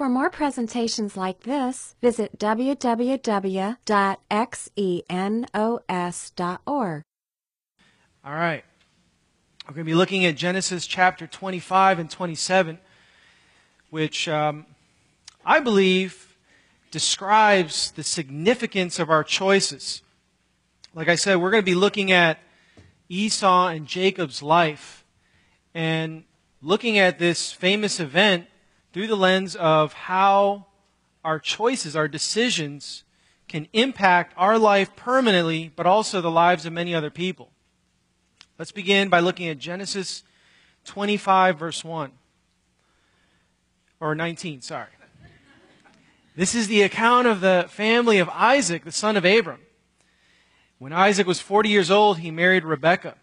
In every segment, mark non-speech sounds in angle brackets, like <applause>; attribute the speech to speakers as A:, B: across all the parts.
A: For more presentations like this, visit www.xenos.org.
B: All right. We're going to be looking at Genesis chapter 25 and 27, which um, I believe describes the significance of our choices. Like I said, we're going to be looking at Esau and Jacob's life and looking at this famous event through the lens of how our choices, our decisions, can impact our life permanently, but also the lives of many other people. Let's begin by looking at Genesis 25, verse 1. Or 19, sorry. This is the account of the family of Isaac, the son of Abram. When Isaac was 40 years old, he married Rebekah.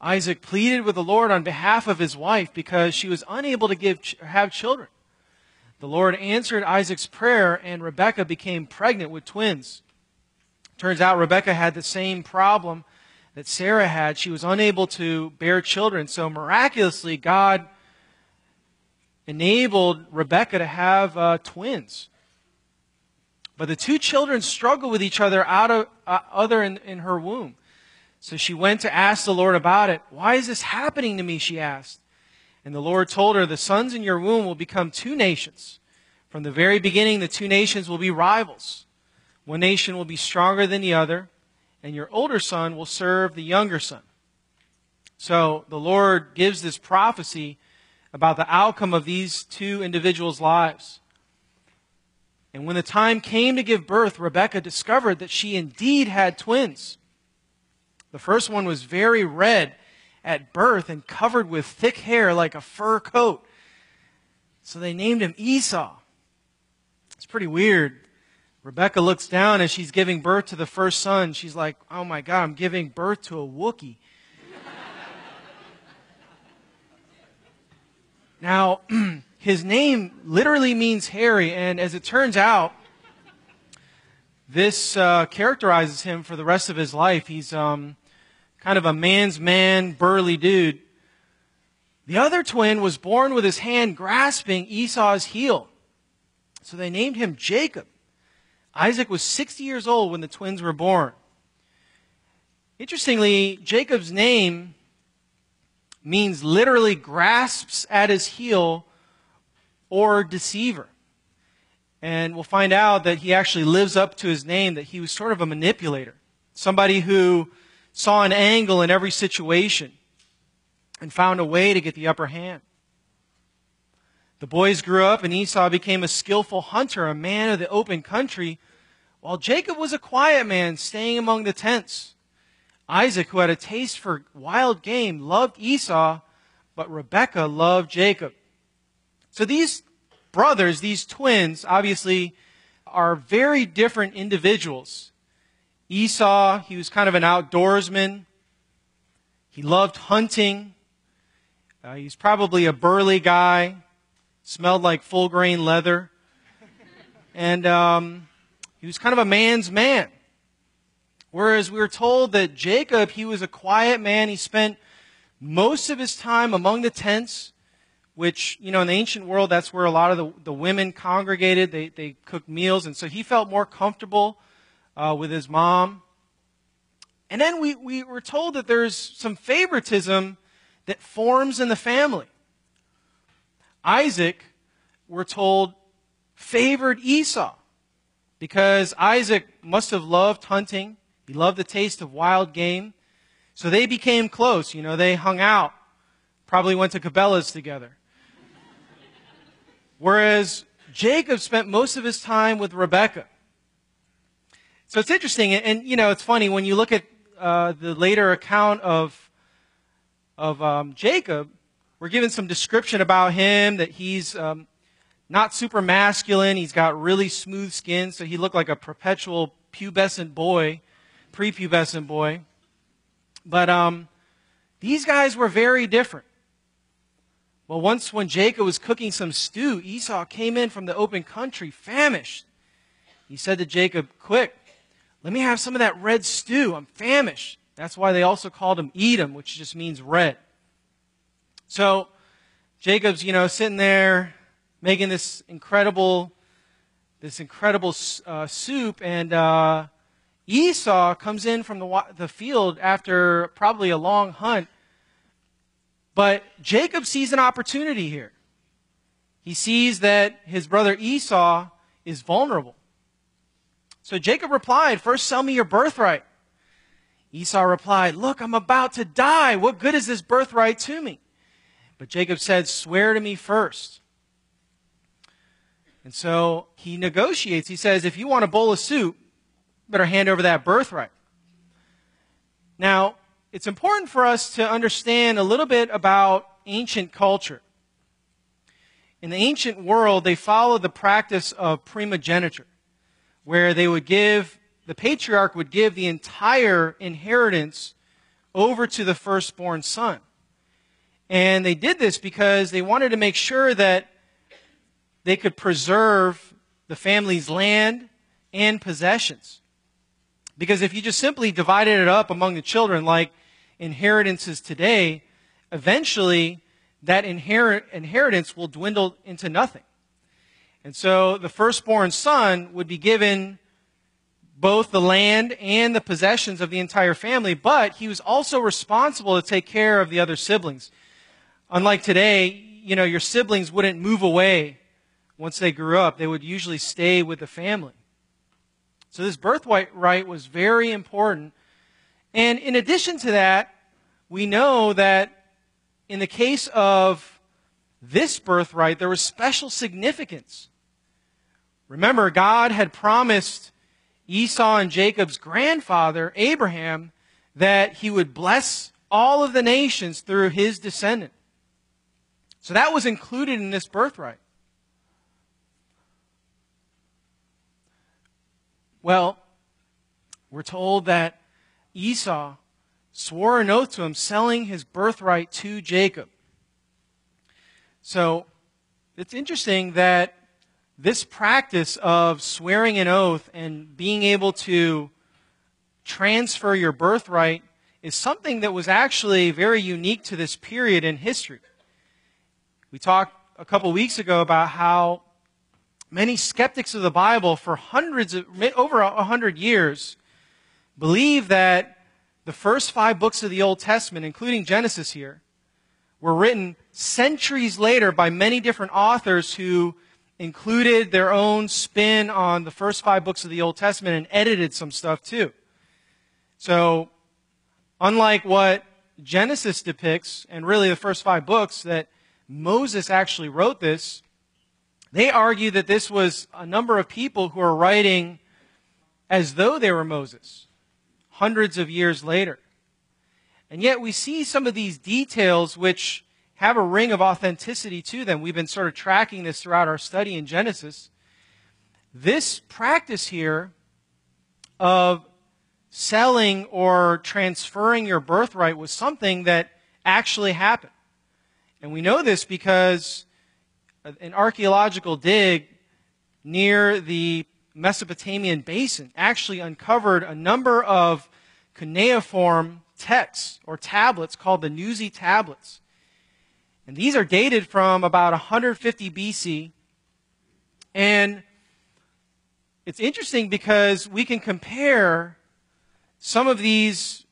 B: Isaac pleaded with the Lord on behalf of his wife because she was unable to give, have children. The Lord answered Isaac's prayer, and Rebekah became pregnant with twins. Turns out Rebekah had the same problem that Sarah had. She was unable to bear children. So miraculously, God enabled Rebekah to have uh, twins. But the two children struggled with each other out of uh, other in, in her womb. So she went to ask the Lord about it. Why is this happening to me? She asked. And the Lord told her, The sons in your womb will become two nations. From the very beginning, the two nations will be rivals. One nation will be stronger than the other, and your older son will serve the younger son. So the Lord gives this prophecy about the outcome of these two individuals' lives. And when the time came to give birth, Rebekah discovered that she indeed had twins. The first one was very red at birth and covered with thick hair like a fur coat. So they named him Esau. It's pretty weird. Rebecca looks down as she's giving birth to the first son. She's like, oh my God, I'm giving birth to a Wookiee. <laughs> now, <clears throat> his name literally means hairy, and as it turns out, this uh, characterizes him for the rest of his life. He's um, kind of a man's man, burly dude. The other twin was born with his hand grasping Esau's heel. So they named him Jacob. Isaac was 60 years old when the twins were born. Interestingly, Jacob's name means literally grasps at his heel or deceiver. And we'll find out that he actually lives up to his name, that he was sort of a manipulator. Somebody who saw an angle in every situation and found a way to get the upper hand. The boys grew up, and Esau became a skillful hunter, a man of the open country, while Jacob was a quiet man, staying among the tents. Isaac, who had a taste for wild game, loved Esau, but Rebekah loved Jacob. So these brothers, these twins, obviously are very different individuals. Esau, he was kind of an outdoorsman. He loved hunting. Uh, he's probably a burly guy, smelled like full grain leather. And um, he was kind of a man's man. Whereas we were told that Jacob, he was a quiet man. He spent most of his time among the tents, which, you know, in the ancient world, that's where a lot of the, the women congregated. They, they cooked meals. And so he felt more comfortable uh, with his mom. And then we, we were told that there's some favoritism that forms in the family. Isaac, we're told, favored Esau because Isaac must have loved hunting. He loved the taste of wild game. So they became close. You know, they hung out, probably went to Cabela's together. <laughs> Whereas Jacob spent most of his time with Rebekah. So it's interesting, and, you know, it's funny when you look at uh, the later account of of um, Jacob. We're given some description about him that he's um, not super masculine. He's got really smooth skin, so he looked like a perpetual pubescent boy, prepubescent boy. But um, these guys were very different. Well, once when Jacob was cooking some stew, Esau came in from the open country, famished. He said to Jacob, Quick, let me have some of that red stew. I'm famished. That's why they also called him Edom, which just means red. So Jacob's, you know, sitting there making this incredible, this incredible uh, soup, and uh, Esau comes in from the, the field after probably a long hunt. But Jacob sees an opportunity here. He sees that his brother Esau is vulnerable. So Jacob replied, First sell me your birthright. Esau replied, Look, I'm about to die. What good is this birthright to me? But Jacob said, Swear to me first. And so he negotiates. He says, If you want a bowl of soup, better hand over that birthright. Now, it's important for us to understand a little bit about ancient culture. In the ancient world, they followed the practice of primogeniture, where they would give, the patriarch would give the entire inheritance over to the firstborn son. And they did this because they wanted to make sure that they could preserve the family's land and possessions. Because if you just simply divided it up among the children like inheritances today, eventually that inherit, inheritance will dwindle into nothing. And so the firstborn son would be given both the land and the possessions of the entire family, but he was also responsible to take care of the other siblings. Unlike today, you know, your siblings wouldn't move away once they grew up. They would usually stay with the family. So this birthright right was very important. And in addition to that, we know that in the case of this birthright, there was special significance. Remember, God had promised Esau and Jacob's grandfather, Abraham, that he would bless all of the nations through his descendant. So that was included in this birthright. Well, we're told that Esau swore an oath to him, selling his birthright to Jacob. So it's interesting that this practice of swearing an oath and being able to transfer your birthright is something that was actually very unique to this period in history. We talked a couple weeks ago about how many skeptics of the Bible for hundreds of, over a hundred years believe that the first five books of the Old Testament, including Genesis here, were written centuries later by many different authors who included their own spin on the first five books of the Old Testament and edited some stuff too. So, unlike what Genesis depicts, and really the first five books, that Moses actually wrote this, they argue that this was a number of people who are writing as though they were Moses, hundreds of years later. And yet we see some of these details which have a ring of authenticity to them. We've been sort of tracking this throughout our study in Genesis. This practice here of selling or transferring your birthright was something that actually happened. And we know this because an archaeological dig near the Mesopotamian basin actually uncovered a number of cuneiform texts or tablets called the Nuzi tablets. And these are dated from about 150 BC. And it's interesting because we can compare some of these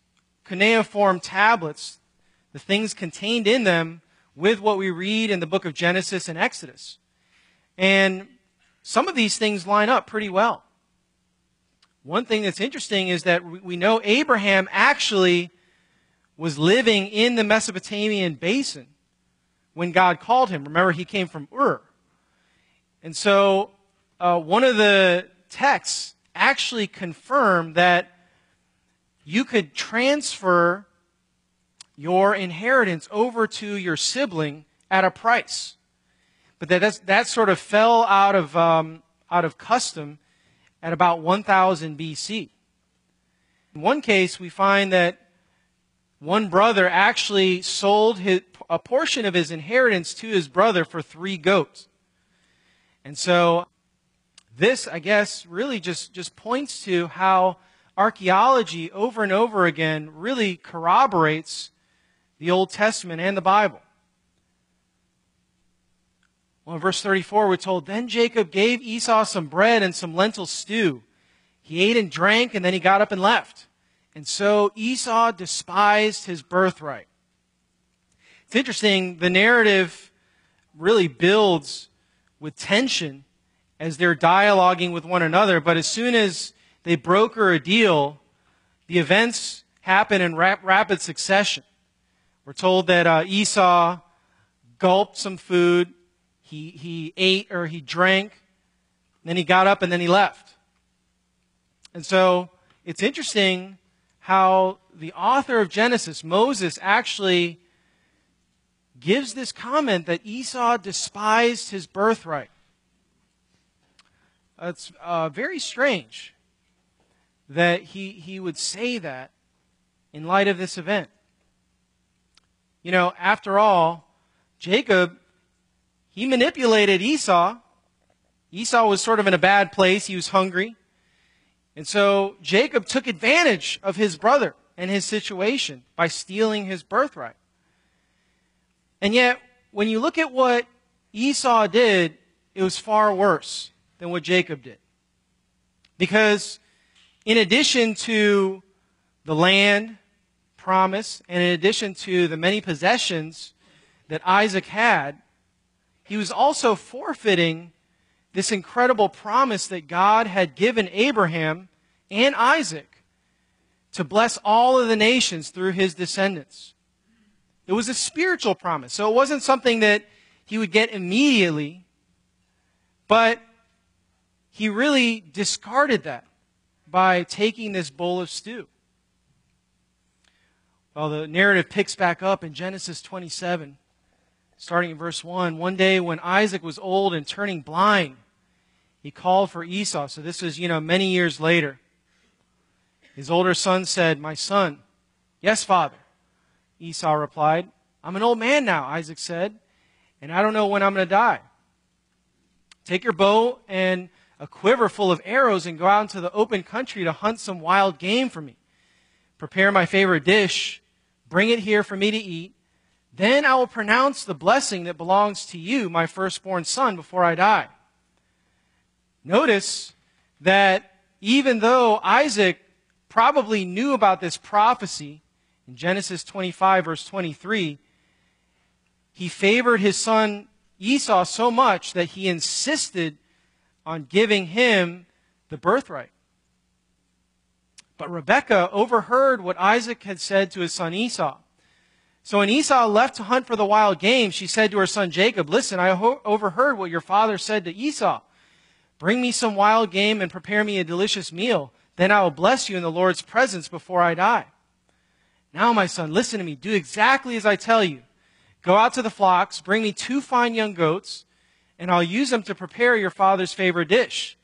B: cuneiform tablets, the things contained in them, with what we read in the book of Genesis and Exodus. And some of these things line up pretty well. One thing that's interesting is that we know Abraham actually was living in the Mesopotamian basin when God called him. Remember, he came from Ur. And so, uh, one of the texts actually confirmed that you could transfer your inheritance over to your sibling at a price. But that, that sort of fell out of, um, out of custom at about 1000 BC. In one case, we find that one brother actually sold his, a portion of his inheritance to his brother for three goats. And so, this, I guess, really just, just points to how archaeology over and over again really corroborates the Old Testament and the Bible. Well, in verse 34, we're told, Then Jacob gave Esau some bread and some lentil stew. He ate and drank, and then he got up and left. And so Esau despised his birthright. It's interesting, the narrative really builds with tension as they're dialoguing with one another, but as soon as they broker a deal, the events happen in rap- rapid succession. We're told that uh, Esau gulped some food, he, he ate or he drank, then he got up and then he left. And so it's interesting how the author of Genesis, Moses, actually gives this comment that Esau despised his birthright. It's uh, very strange that he, he would say that in light of this event. You know, after all, Jacob, he manipulated Esau. Esau was sort of in a bad place. He was hungry. And so Jacob took advantage of his brother and his situation by stealing his birthright. And yet, when you look at what Esau did, it was far worse than what Jacob did. Because in addition to the land promise, and in addition to the many possessions that Isaac had, he was also forfeiting this incredible promise that God had given Abraham and Isaac to bless all of the nations through his descendants. It was a spiritual promise. So it wasn't something that he would get immediately, but he really discarded that by taking this bowl of stew. Well, the narrative picks back up in Genesis 27, starting in verse 1. One day when Isaac was old and turning blind, he called for Esau. So this was, you know, many years later. His older son said, My son, yes, father. Esau replied, I'm an old man now, Isaac said, and I don't know when I'm going to die. Take your bow and a quiver full of arrows and go out into the open country to hunt some wild game for me. Prepare my favorite dish, bring it here for me to eat. Then I will pronounce the blessing that belongs to you, my firstborn son, before I die. Notice that even though Isaac probably knew about this prophecy in Genesis 25, verse 23, he favored his son Esau so much that he insisted on giving him the birthright. But Rebekah overheard what Isaac had said to his son Esau. So when Esau left to hunt for the wild game, she said to her son Jacob, Listen, I overheard what your father said to Esau. Bring me some wild game and prepare me a delicious meal. Then I will bless you in the Lord's presence before I die. Now, my son, listen to me. Do exactly as I tell you. Go out to the flocks, bring me two fine young goats, and I'll use them to prepare your father's favorite dish.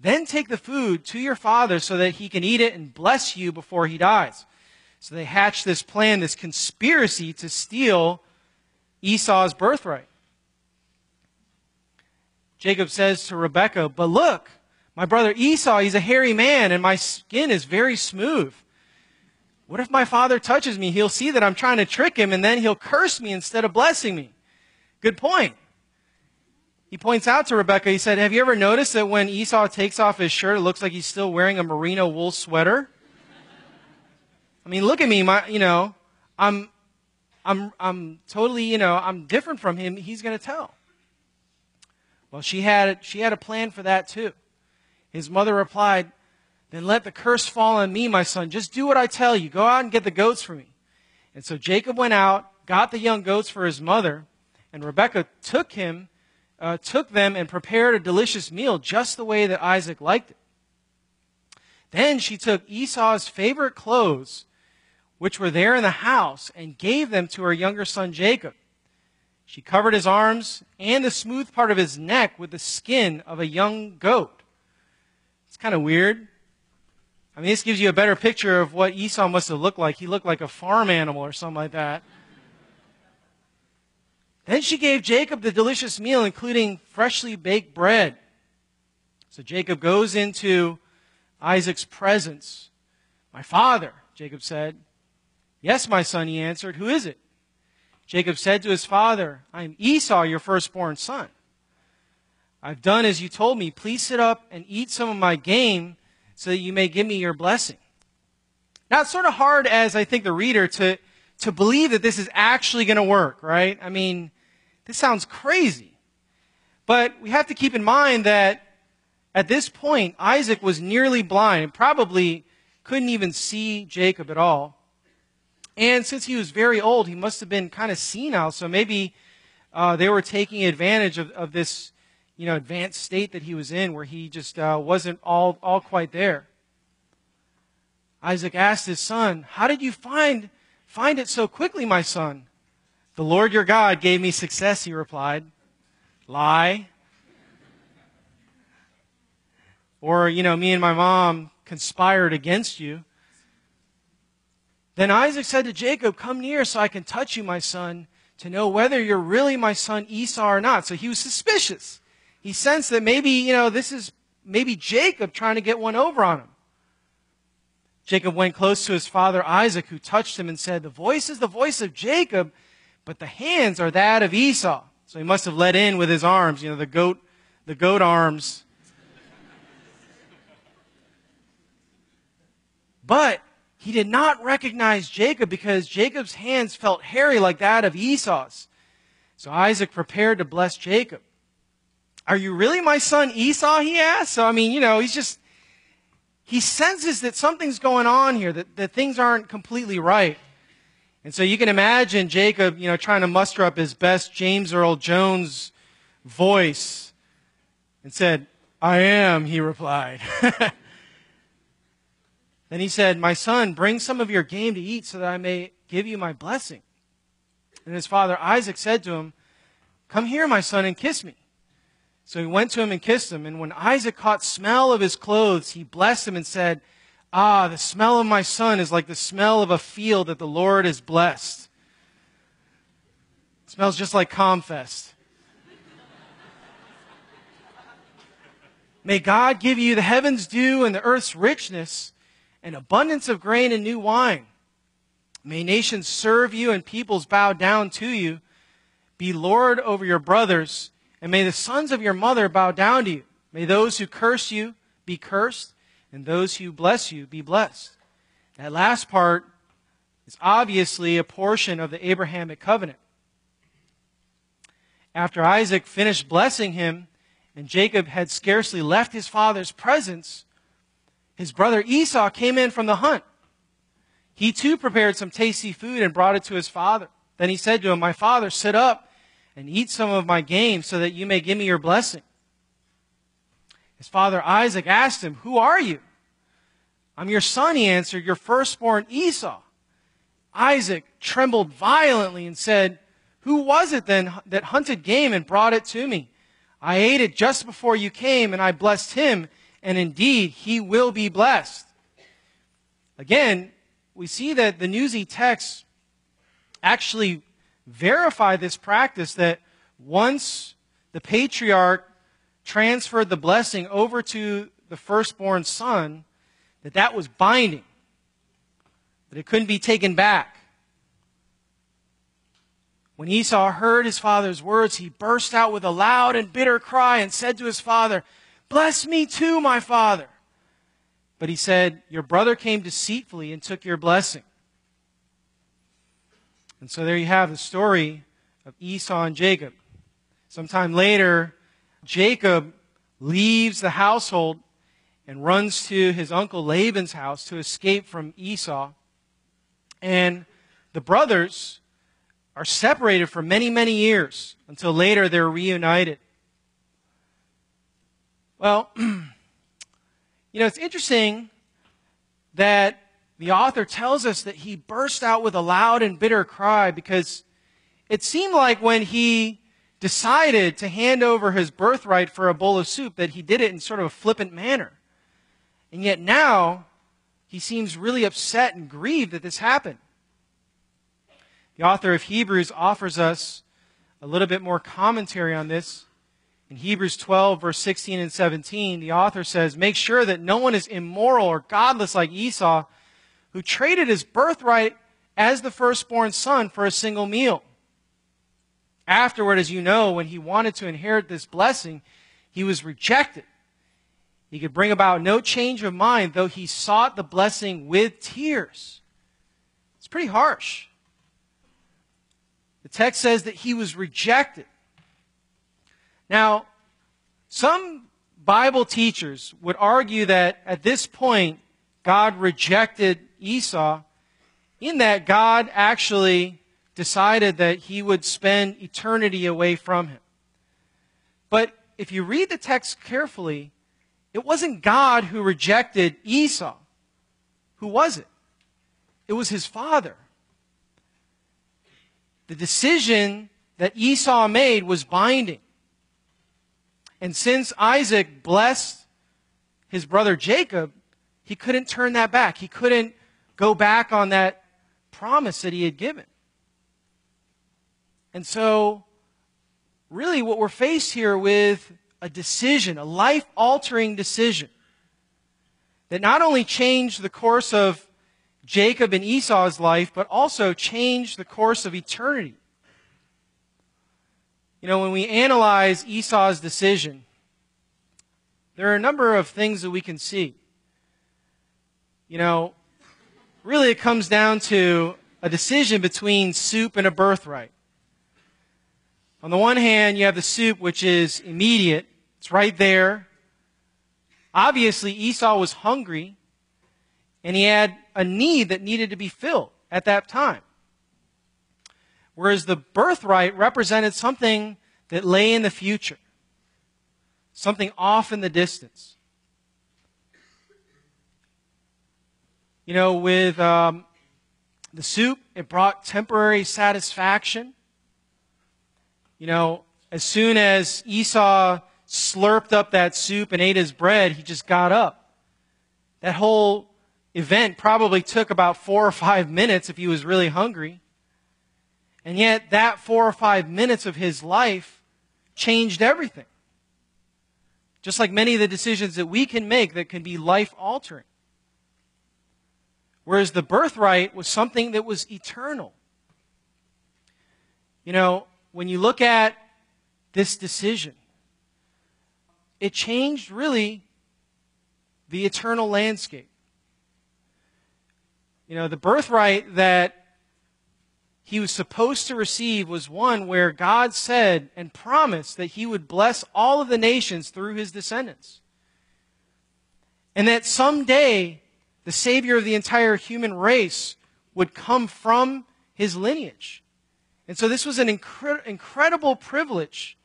B: Then take the food to your father so that he can eat it and bless you before he dies. So they hatch this plan, this conspiracy to steal Esau's birthright. Jacob says to Rebekah, But look, my brother Esau, he's a hairy man, and my skin is very smooth. What if my father touches me? He'll see that I'm trying to trick him, and then he'll curse me instead of blessing me. Good point he points out to Rebecca, he said, Have you ever noticed that when Esau takes off his shirt, it looks like he's still wearing a merino wool sweater? I mean, look at me, my, you know, I'm, I'm, I'm totally, you know, I'm different from him. He's going to tell. Well, she had, she had a plan for that too. His mother replied, Then let the curse fall on me, my son. Just do what I tell you. Go out and get the goats for me. And so Jacob went out, got the young goats for his mother, and Rebekah took him uh, took them and prepared a delicious meal just the way that Isaac liked it. Then she took Esau's favorite clothes, which were there in the house, and gave them to her younger son Jacob. She covered his arms and the smooth part of his neck with the skin of a young goat. It's kind of weird. I mean, this gives you a better picture of what Esau must have looked like. He looked like a farm animal or something like that. Then she gave Jacob the delicious meal, including freshly baked bread. So Jacob goes into Isaac's presence. My father, Jacob said. Yes, my son, he answered. Who is it? Jacob said to his father, I am Esau, your firstborn son. I've done as you told me. Please sit up and eat some of my game so that you may give me your blessing. Now, it's sort of hard as I think the reader to, to believe that this is actually going to work, right? I mean, this sounds crazy. But we have to keep in mind that at this point, Isaac was nearly blind and probably couldn't even see Jacob at all. And since he was very old, he must have been kind of senile. So maybe uh, they were taking advantage of, of this, you know, advanced state that he was in, where he just uh, wasn't all all quite there. Isaac asked his son, "How did you find find it so quickly, my son?" The Lord your God gave me success, he replied. Lie. Or, you know, me and my mom conspired against you. Then Isaac said to Jacob, Come near so I can touch you, my son, to know whether you're really my son Esau or not. So he was suspicious. He sensed that maybe, you know, this is maybe Jacob trying to get one over on him. Jacob went close to his father Isaac, who touched him and said, The voice is the voice of Jacob, but the hands are that of Esau. So he must have let in with his arms, you know, the goat, the goat arms But he did not recognize Jacob because Jacob's hands felt hairy like that of Esau's. So Isaac prepared to bless Jacob. Are you really my son Esau? He asked. So, I mean, you know, he's just, he senses that something's going on here, that, that things aren't completely right. And so you can imagine Jacob, you know, trying to muster up his best James Earl Jones voice and said, I am, he replied. <laughs> Then he said, My son, bring some of your game to eat so that I may give you my blessing. And his father Isaac said to him, Come here, my son, and kiss me. So he went to him and kissed him. And when Isaac caught smell of his clothes, he blessed him and said, Ah, the smell of my son is like the smell of a field that the Lord has blessed. It smells just like Comfest. May God give you the heaven's dew and the earth's richness an abundance of grain and new wine. May nations serve you and peoples bow down to you. Be Lord over your brothers, and may the sons of your mother bow down to you. May those who curse you be cursed, and those who bless you be blessed. That last part is obviously a portion of the Abrahamic covenant. After Isaac finished blessing him, and Jacob had scarcely left his father's presence, his brother Esau came in from the hunt. He too prepared some tasty food and brought it to his father. Then he said to him, My father, sit up and eat some of my game so that you may give me your blessing. His father Isaac asked him, Who are you? I'm your son, he answered, your firstborn Esau. Isaac trembled violently and said, Who was it then that hunted game and brought it to me? I ate it just before you came, and I blessed him and indeed he will be blessed. Again, we see that the Nuzi texts actually verify this practice that once the patriarch transferred the blessing over to the firstborn son, that that was binding, that it couldn't be taken back. When Esau heard his father's words, he burst out with a loud and bitter cry and said to his father, Bless me too, my father. But he said, Your brother came deceitfully and took your blessing. And so there you have the story of Esau and Jacob. Sometime later, Jacob leaves the household and runs to his uncle Laban's house to escape from Esau. And the brothers are separated for many, many years until later they're reunited. Well, <clears throat> you know, it's interesting that the author tells us that he burst out with a loud and bitter cry because it seemed like when he decided to hand over his birthright for a bowl of soup that he did it in sort of a flippant manner. And yet now he seems really upset and grieved that this happened. The author of Hebrews offers us a little bit more commentary on this in Hebrews 12, verse 16 and 17, the author says, Make sure that no one is immoral or godless like Esau, who traded his birthright as the firstborn son for a single meal. Afterward, as you know, when he wanted to inherit this blessing, he was rejected. He could bring about no change of mind, though he sought the blessing with tears. It's pretty harsh. The text says that he was rejected. Now, some Bible teachers would argue that at this point, God rejected Esau in that God actually decided that he would spend eternity away from him. But if you read the text carefully, it wasn't God who rejected Esau. Who was it? It was his father. The decision that Esau made was binding. And since Isaac blessed his brother Jacob, he couldn't turn that back. He couldn't go back on that promise that he had given. And so, really, what we're faced here with a decision, a life altering decision that not only changed the course of Jacob and Esau's life, but also changed the course of eternity. You know, when we analyze Esau's decision, there are a number of things that we can see. You know, really it comes down to a decision between soup and a birthright. On the one hand, you have the soup, which is immediate. It's right there. Obviously, Esau was hungry, and he had a need that needed to be filled at that time. Whereas the birthright represented something that lay in the future, something off in the distance. You know, with um, the soup, it brought temporary satisfaction. You know, as soon as Esau slurped up that soup and ate his bread, he just got up. That whole event probably took about four or five minutes if he was really hungry. And yet, that four or five minutes of his life changed everything. Just like many of the decisions that we can make that can be life altering. Whereas the birthright was something that was eternal. You know, when you look at this decision, it changed really the eternal landscape. You know, the birthright that he was supposed to receive was one where God said and promised that he would bless all of the nations through his descendants. And that someday the Savior of the entire human race would come from his lineage. And so this was an incre- incredible privilege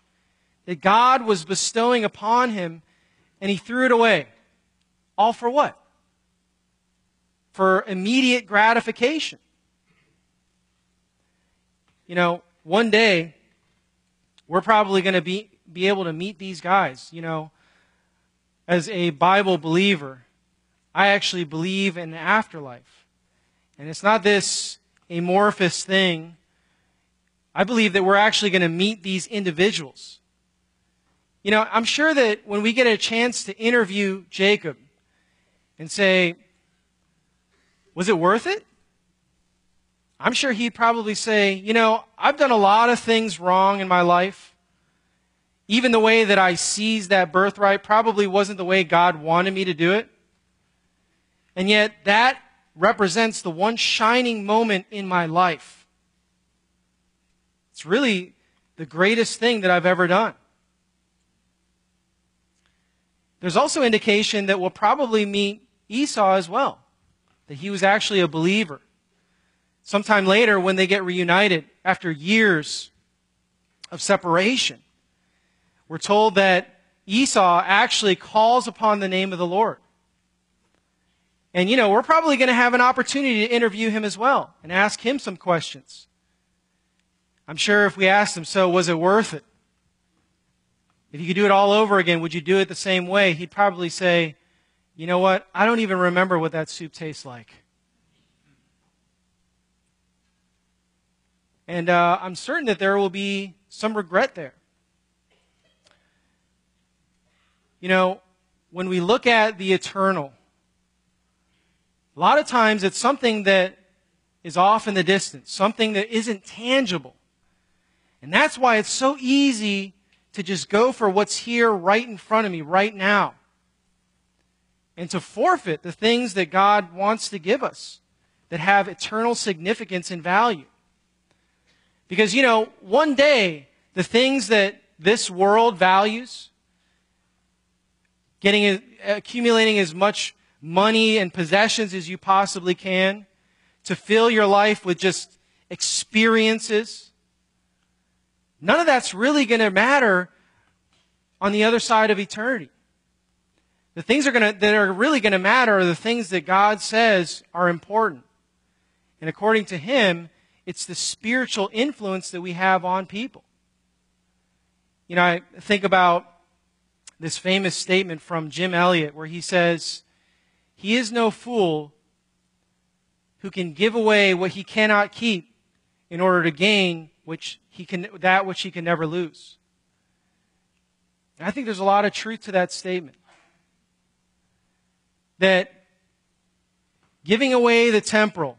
B: that God was bestowing upon him, and he threw it away. All for what? For immediate gratification. You know, one day, we're probably going to be, be able to meet these guys. You know, as a Bible believer, I actually believe in the afterlife. And it's not this amorphous thing I believe that we're actually going to meet these individuals. You know, I'm sure that when we get a chance to interview Jacob and say, was it worth it? I'm sure he'd probably say, you know, I've done a lot of things wrong in my life. Even the way that I seized that birthright probably wasn't the way God wanted me to do it. And yet that represents the one shining moment in my life it's really the greatest thing that I've ever done. There's also indication that we'll probably meet Esau as well, that he was actually a believer. Sometime later, when they get reunited after years of separation, we're told that Esau actually calls upon the name of the Lord. And, you know, we're probably going to have an opportunity to interview him as well and ask him some questions. I'm sure if we asked him, so was it worth it? If you could do it all over again, would you do it the same way? He'd probably say, you know what? I don't even remember what that soup tastes like. And uh, I'm certain that there will be some regret there. You know, when we look at the eternal, a lot of times it's something that is off in the distance, something that isn't tangible. And that's why it's so easy to just go for what's here right in front of me right now and to forfeit the things that God wants to give us that have eternal significance and value. Because, you know, one day, the things that this world values, getting, accumulating as much money and possessions as you possibly can, to fill your life with just experiences, none of that's really going to matter on the other side of eternity. The things are gonna, that are really going to matter are the things that God says are important. And according to Him, it's the spiritual influence that we have on people. You know, I think about this famous statement from Jim Elliot where he says, He is no fool who can give away what he cannot keep in order to gain which he can, that which he can never lose. And I think there's a lot of truth to that statement that giving away the temporal,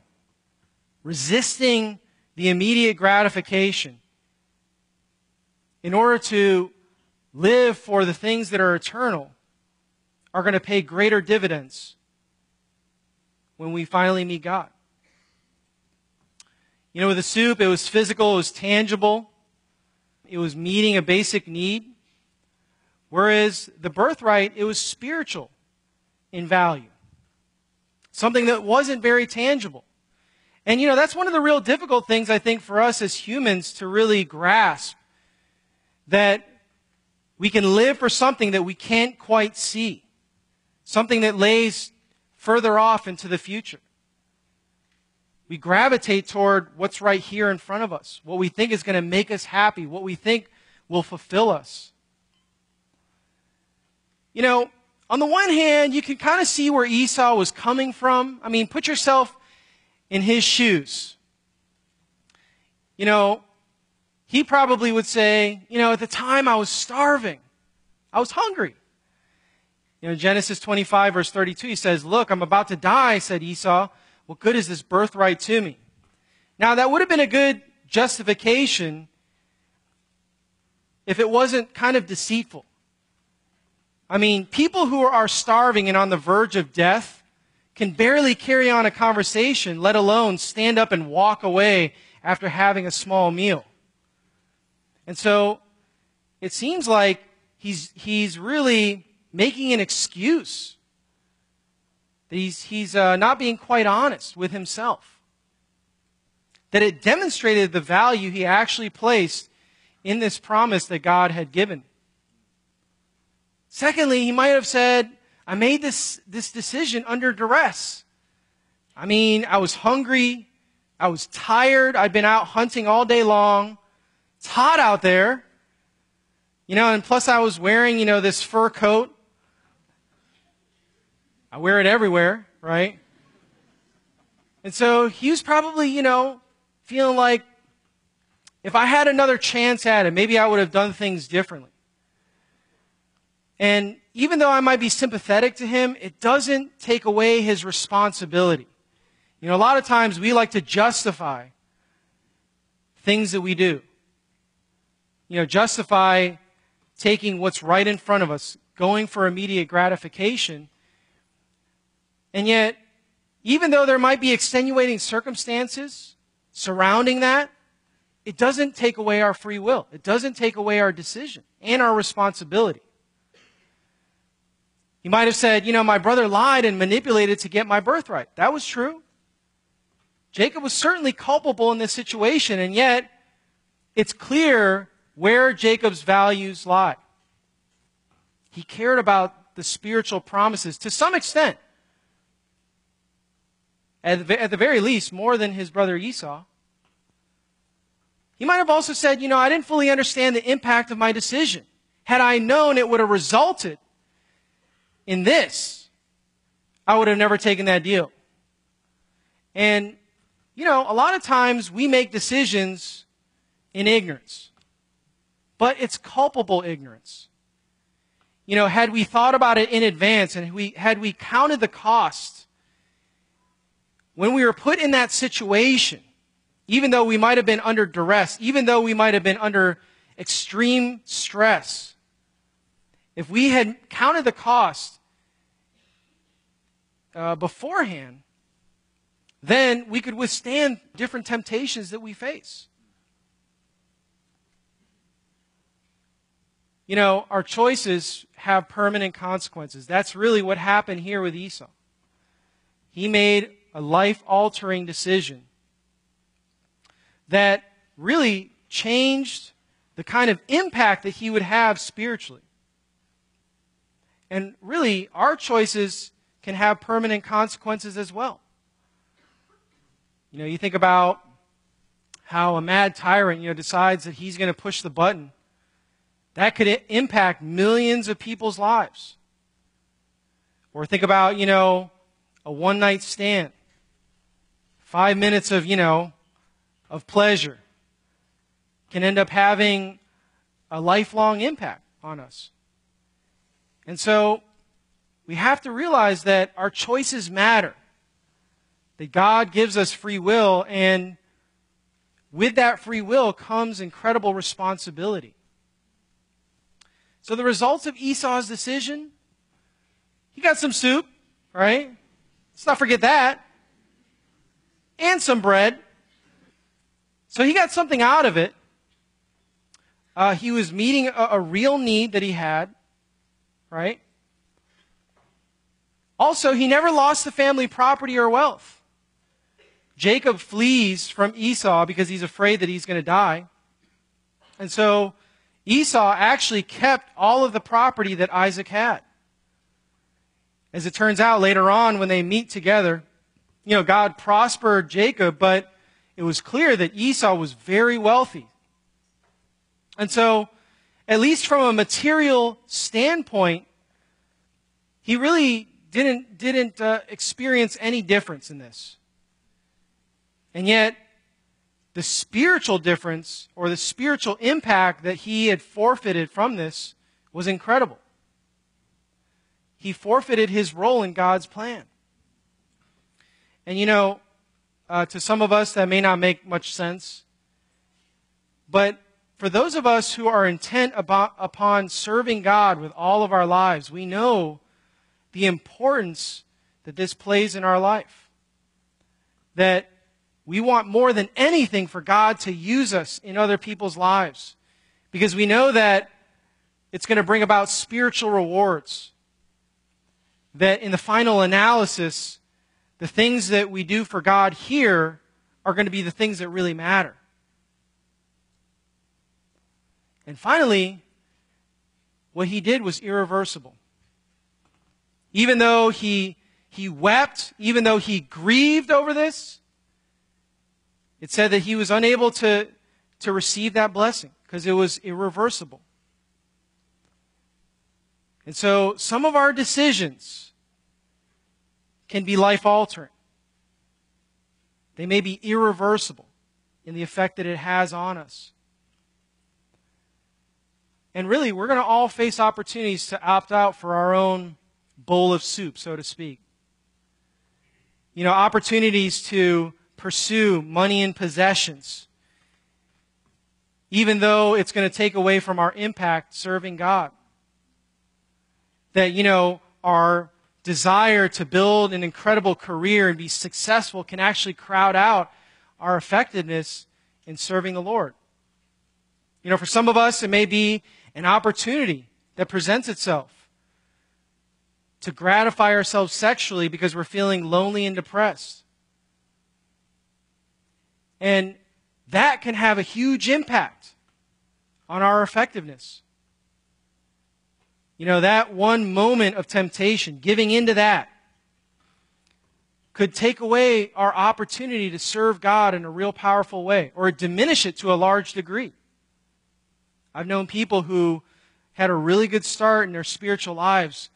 B: resisting the immediate gratification, in order to live for the things that are eternal, are going to pay greater dividends when we finally meet God. You know, with the soup, it was physical, it was tangible, it was meeting a basic need. Whereas the birthright, it was spiritual in value. Something that wasn't very tangible. And you know, that's one of the real difficult things I think for us as humans to really grasp that we can live for something that we can't quite see. Something that lays further off into the future. We gravitate toward what's right here in front of us, what we think is going to make us happy, what we think will fulfill us. You know, on the one hand, you can kind of see where Esau was coming from. I mean, put yourself in his shoes. You know, he probably would say, you know, at the time I was starving. I was hungry. You know, Genesis 25 verse 32, he says, look, I'm about to die, said Esau. What good is this birthright to me? Now, that would have been a good justification if it wasn't kind of deceitful. I mean, people who are starving and on the verge of death can barely carry on a conversation, let alone stand up and walk away after having a small meal. And so it seems like he's, he's really making an excuse. He's, he's uh, not being quite honest with himself. That it demonstrated the value he actually placed in this promise that God had given. Secondly, he might have said, I made this, this decision under duress. I mean, I was hungry. I was tired. I'd been out hunting all day long. It's hot out there. You know, and plus I was wearing, you know, this fur coat. I wear it everywhere, right? And so he was probably, you know, feeling like if I had another chance at it, maybe I would have done things differently. And even though I might be sympathetic to him, it doesn't take away his responsibility. You know, a lot of times we like to justify things that we do. You know, justify taking what's right in front of us, going for immediate gratification. And yet, even though there might be extenuating circumstances surrounding that, it doesn't take away our free will. It doesn't take away our decision and our responsibility. He might have said, you know, my brother lied and manipulated to get my birthright. That was true. Jacob was certainly culpable in this situation, and yet it's clear where Jacob's values lie. He cared about the spiritual promises to some extent. At the, at the very least, more than his brother Esau. He might have also said, you know, I didn't fully understand the impact of my decision. Had I known it would have resulted in this, I would have never taken that deal. And, you know, a lot of times we make decisions in ignorance, but it's culpable ignorance. You know, had we thought about it in advance and we, had we counted the cost, when we were put in that situation, even though we might have been under duress, even though we might have been under extreme stress. If we had counted the cost uh, beforehand, then we could withstand different temptations that we face. You know, our choices have permanent consequences. That's really what happened here with Esau. He made a life altering decision that really changed the kind of impact that he would have spiritually. And really, our choices can have permanent consequences as well. You know, you think about how a mad tyrant, you know, decides that he's going to push the button that could impact millions of people's lives. Or think about, you know, a one night stand. Five minutes of, you know, of pleasure can end up having a lifelong impact on us. And so we have to realize that our choices matter. That God gives us free will, and with that free will comes incredible responsibility. So the results of Esau's decision, he got some soup, right? Let's not forget that. And some bread. So he got something out of it. Uh, he was meeting a, a real need that he had, right? Also, he never lost the family property or wealth. Jacob flees from Esau because he's afraid that he's going to die. And so Esau actually kept all of the property that Isaac had. As it turns out later on when they meet together, you know, God prospered Jacob, but it was clear that Esau was very wealthy. And so, at least from a material standpoint, he really didn't, didn't uh, experience any difference in this. And yet, the spiritual difference or the spiritual impact that he had forfeited from this was incredible. He forfeited his role in God's plan. And you know, uh, to some of us, that may not make much sense. But for those of us who are intent about, upon serving God with all of our lives, we know the importance that this plays in our life. That we want more than anything for God to use us in other people's lives because we know that it's going to bring about spiritual rewards. That in the final analysis, the things that we do for God here are going to be the things that really matter. And finally, what he did was irreversible. Even though he, he wept, even though he grieved over this, it said that he was unable to, to receive that blessing because it was irreversible. And so some of our decisions can be life altering. They may be irreversible in the effect that it has on us. And really, we're going to all face opportunities to opt out for our own bowl of soup, so to speak. You know, opportunities to pursue money and possessions, even though it's going to take away from our impact serving God. That, you know, our desire to build an incredible career and be successful can actually crowd out our effectiveness in serving the Lord. You know, for some of us, it may be an opportunity that presents itself to gratify ourselves sexually because we're feeling lonely and depressed. And that can have a huge impact on our effectiveness. You know, that one moment of temptation, giving into that, could take away our opportunity to serve God in a real powerful way or diminish it to a large degree. I've known people who had a really good start in their spiritual lives,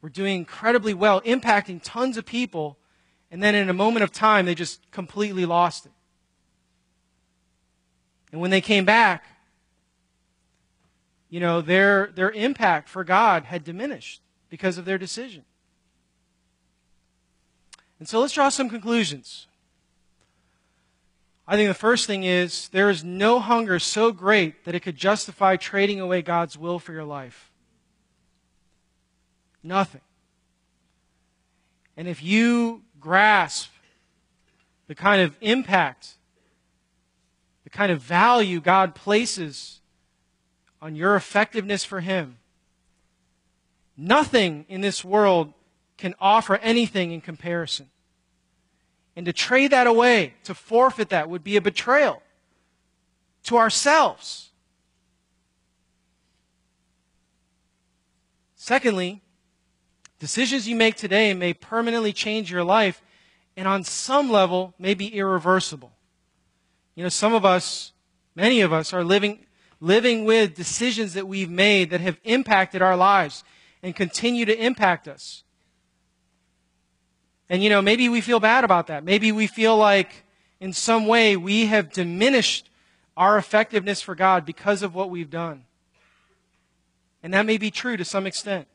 B: were doing incredibly well, impacting tons of people, and then in a moment of time, they just completely lost it. And when they came back, you know, their, their impact for God had diminished because of their decision. And so let's draw some conclusions. I think the first thing is there is no hunger so great that it could justify trading away God's will for your life. Nothing. And if you grasp the kind of impact, the kind of value God places on your effectiveness for Him, nothing in this world can offer anything in comparison. And to trade that away, to forfeit that, would be a betrayal to ourselves. Secondly, decisions you make today may permanently change your life and on some level may be irreversible. You know, some of us, many of us, are living, living with decisions that we've made that have impacted our lives and continue to impact us. And you know, maybe we feel bad about that. Maybe we feel like in some way we have diminished our effectiveness for God because of what we've done. And that may be true to some extent.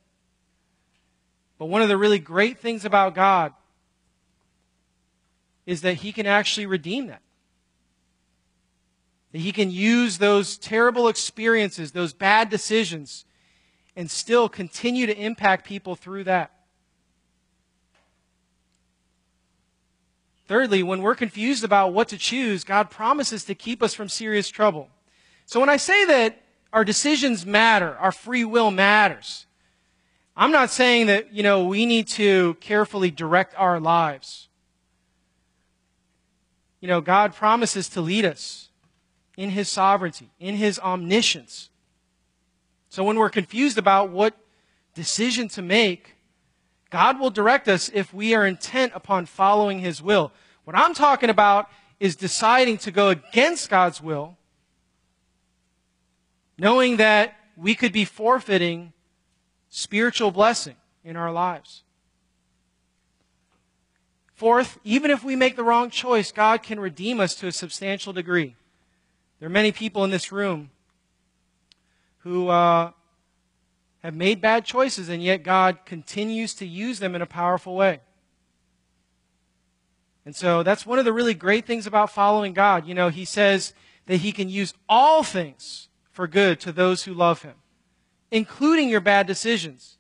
B: But one of the really great things about God is that He can actually redeem that. That He can use those terrible experiences, those bad decisions, and still continue to impact people through that. Thirdly, when we're confused about what to choose, God promises to keep us from serious trouble. So when I say that our decisions matter, our free will matters, I'm not saying that, you know, we need to carefully direct our lives. You know, God promises to lead us in His sovereignty, in His omniscience. So when we're confused about what decision to make, God will direct us if we are intent upon following His will. What I'm talking about is deciding to go against God's will, knowing that we could be forfeiting spiritual blessing in our lives. Fourth, even if we make the wrong choice, God can redeem us to a substantial degree. There are many people in this room who uh, have made bad choices, and yet God continues to use them in a powerful way. And so that's one of the really great things about following God. You know, He says that He can use all things for good to those who love Him, including your bad decisions,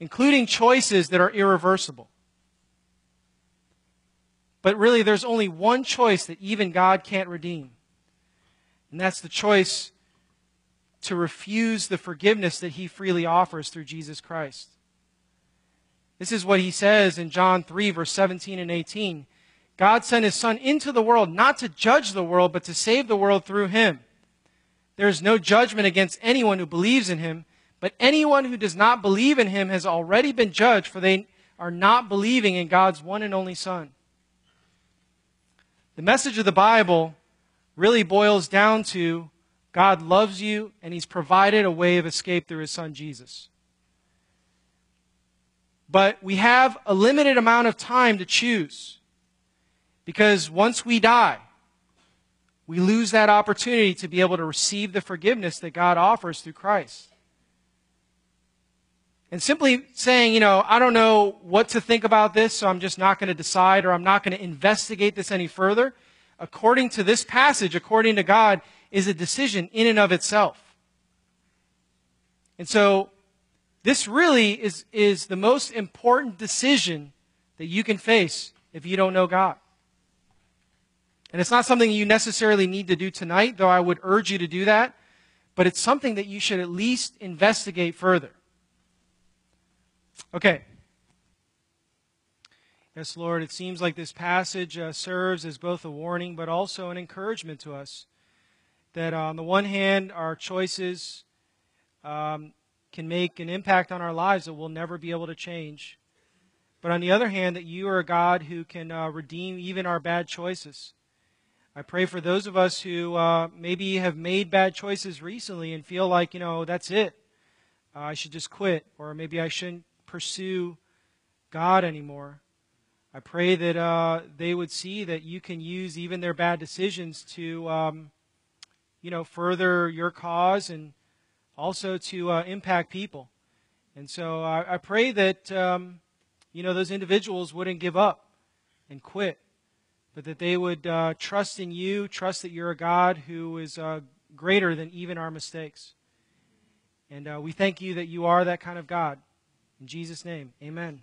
B: including choices that are irreversible. But really, there's only one choice that even God can't redeem. And that's the choice to refuse the forgiveness that he freely offers through Jesus Christ. This is what he says in John 3, verse 17 and 18. God sent his Son into the world not to judge the world, but to save the world through him. There is no judgment against anyone who believes in him, but anyone who does not believe in him has already been judged, for they are not believing in God's one and only Son. The message of the Bible really boils down to God loves you, and He's provided a way of escape through His Son Jesus. But we have a limited amount of time to choose. Because once we die, we lose that opportunity to be able to receive the forgiveness that God offers through Christ. And simply saying, you know, I don't know what to think about this, so I'm just not going to decide or I'm not going to investigate this any further, according to this passage, according to God, is a decision in and of itself. And so, this really is, is the most important decision that you can face if you don't know God. And it's not something you necessarily need to do tonight, though I would urge you to do that, but it's something that you should at least investigate further. Okay. Yes, Lord, it seems like this passage uh, serves as both a warning but also an encouragement to us that on the one hand, our choices um, can make an impact on our lives that we'll never be able to change. But on the other hand, that you are a God who can uh, redeem even our bad choices. I pray for those of us who uh, maybe have made bad choices recently and feel like, you know, that's it. Uh, I should just quit, or maybe I shouldn't pursue God anymore. I pray that uh, they would see that you can use even their bad decisions to um, you know, further your cause and also to uh, impact people. And so I, I pray that, um, you know, those individuals wouldn't give up and quit, but that they would uh, trust in you, trust that you're a God who is uh, greater than even our mistakes. And uh, we thank you that you are that kind of God. In Jesus' name, amen.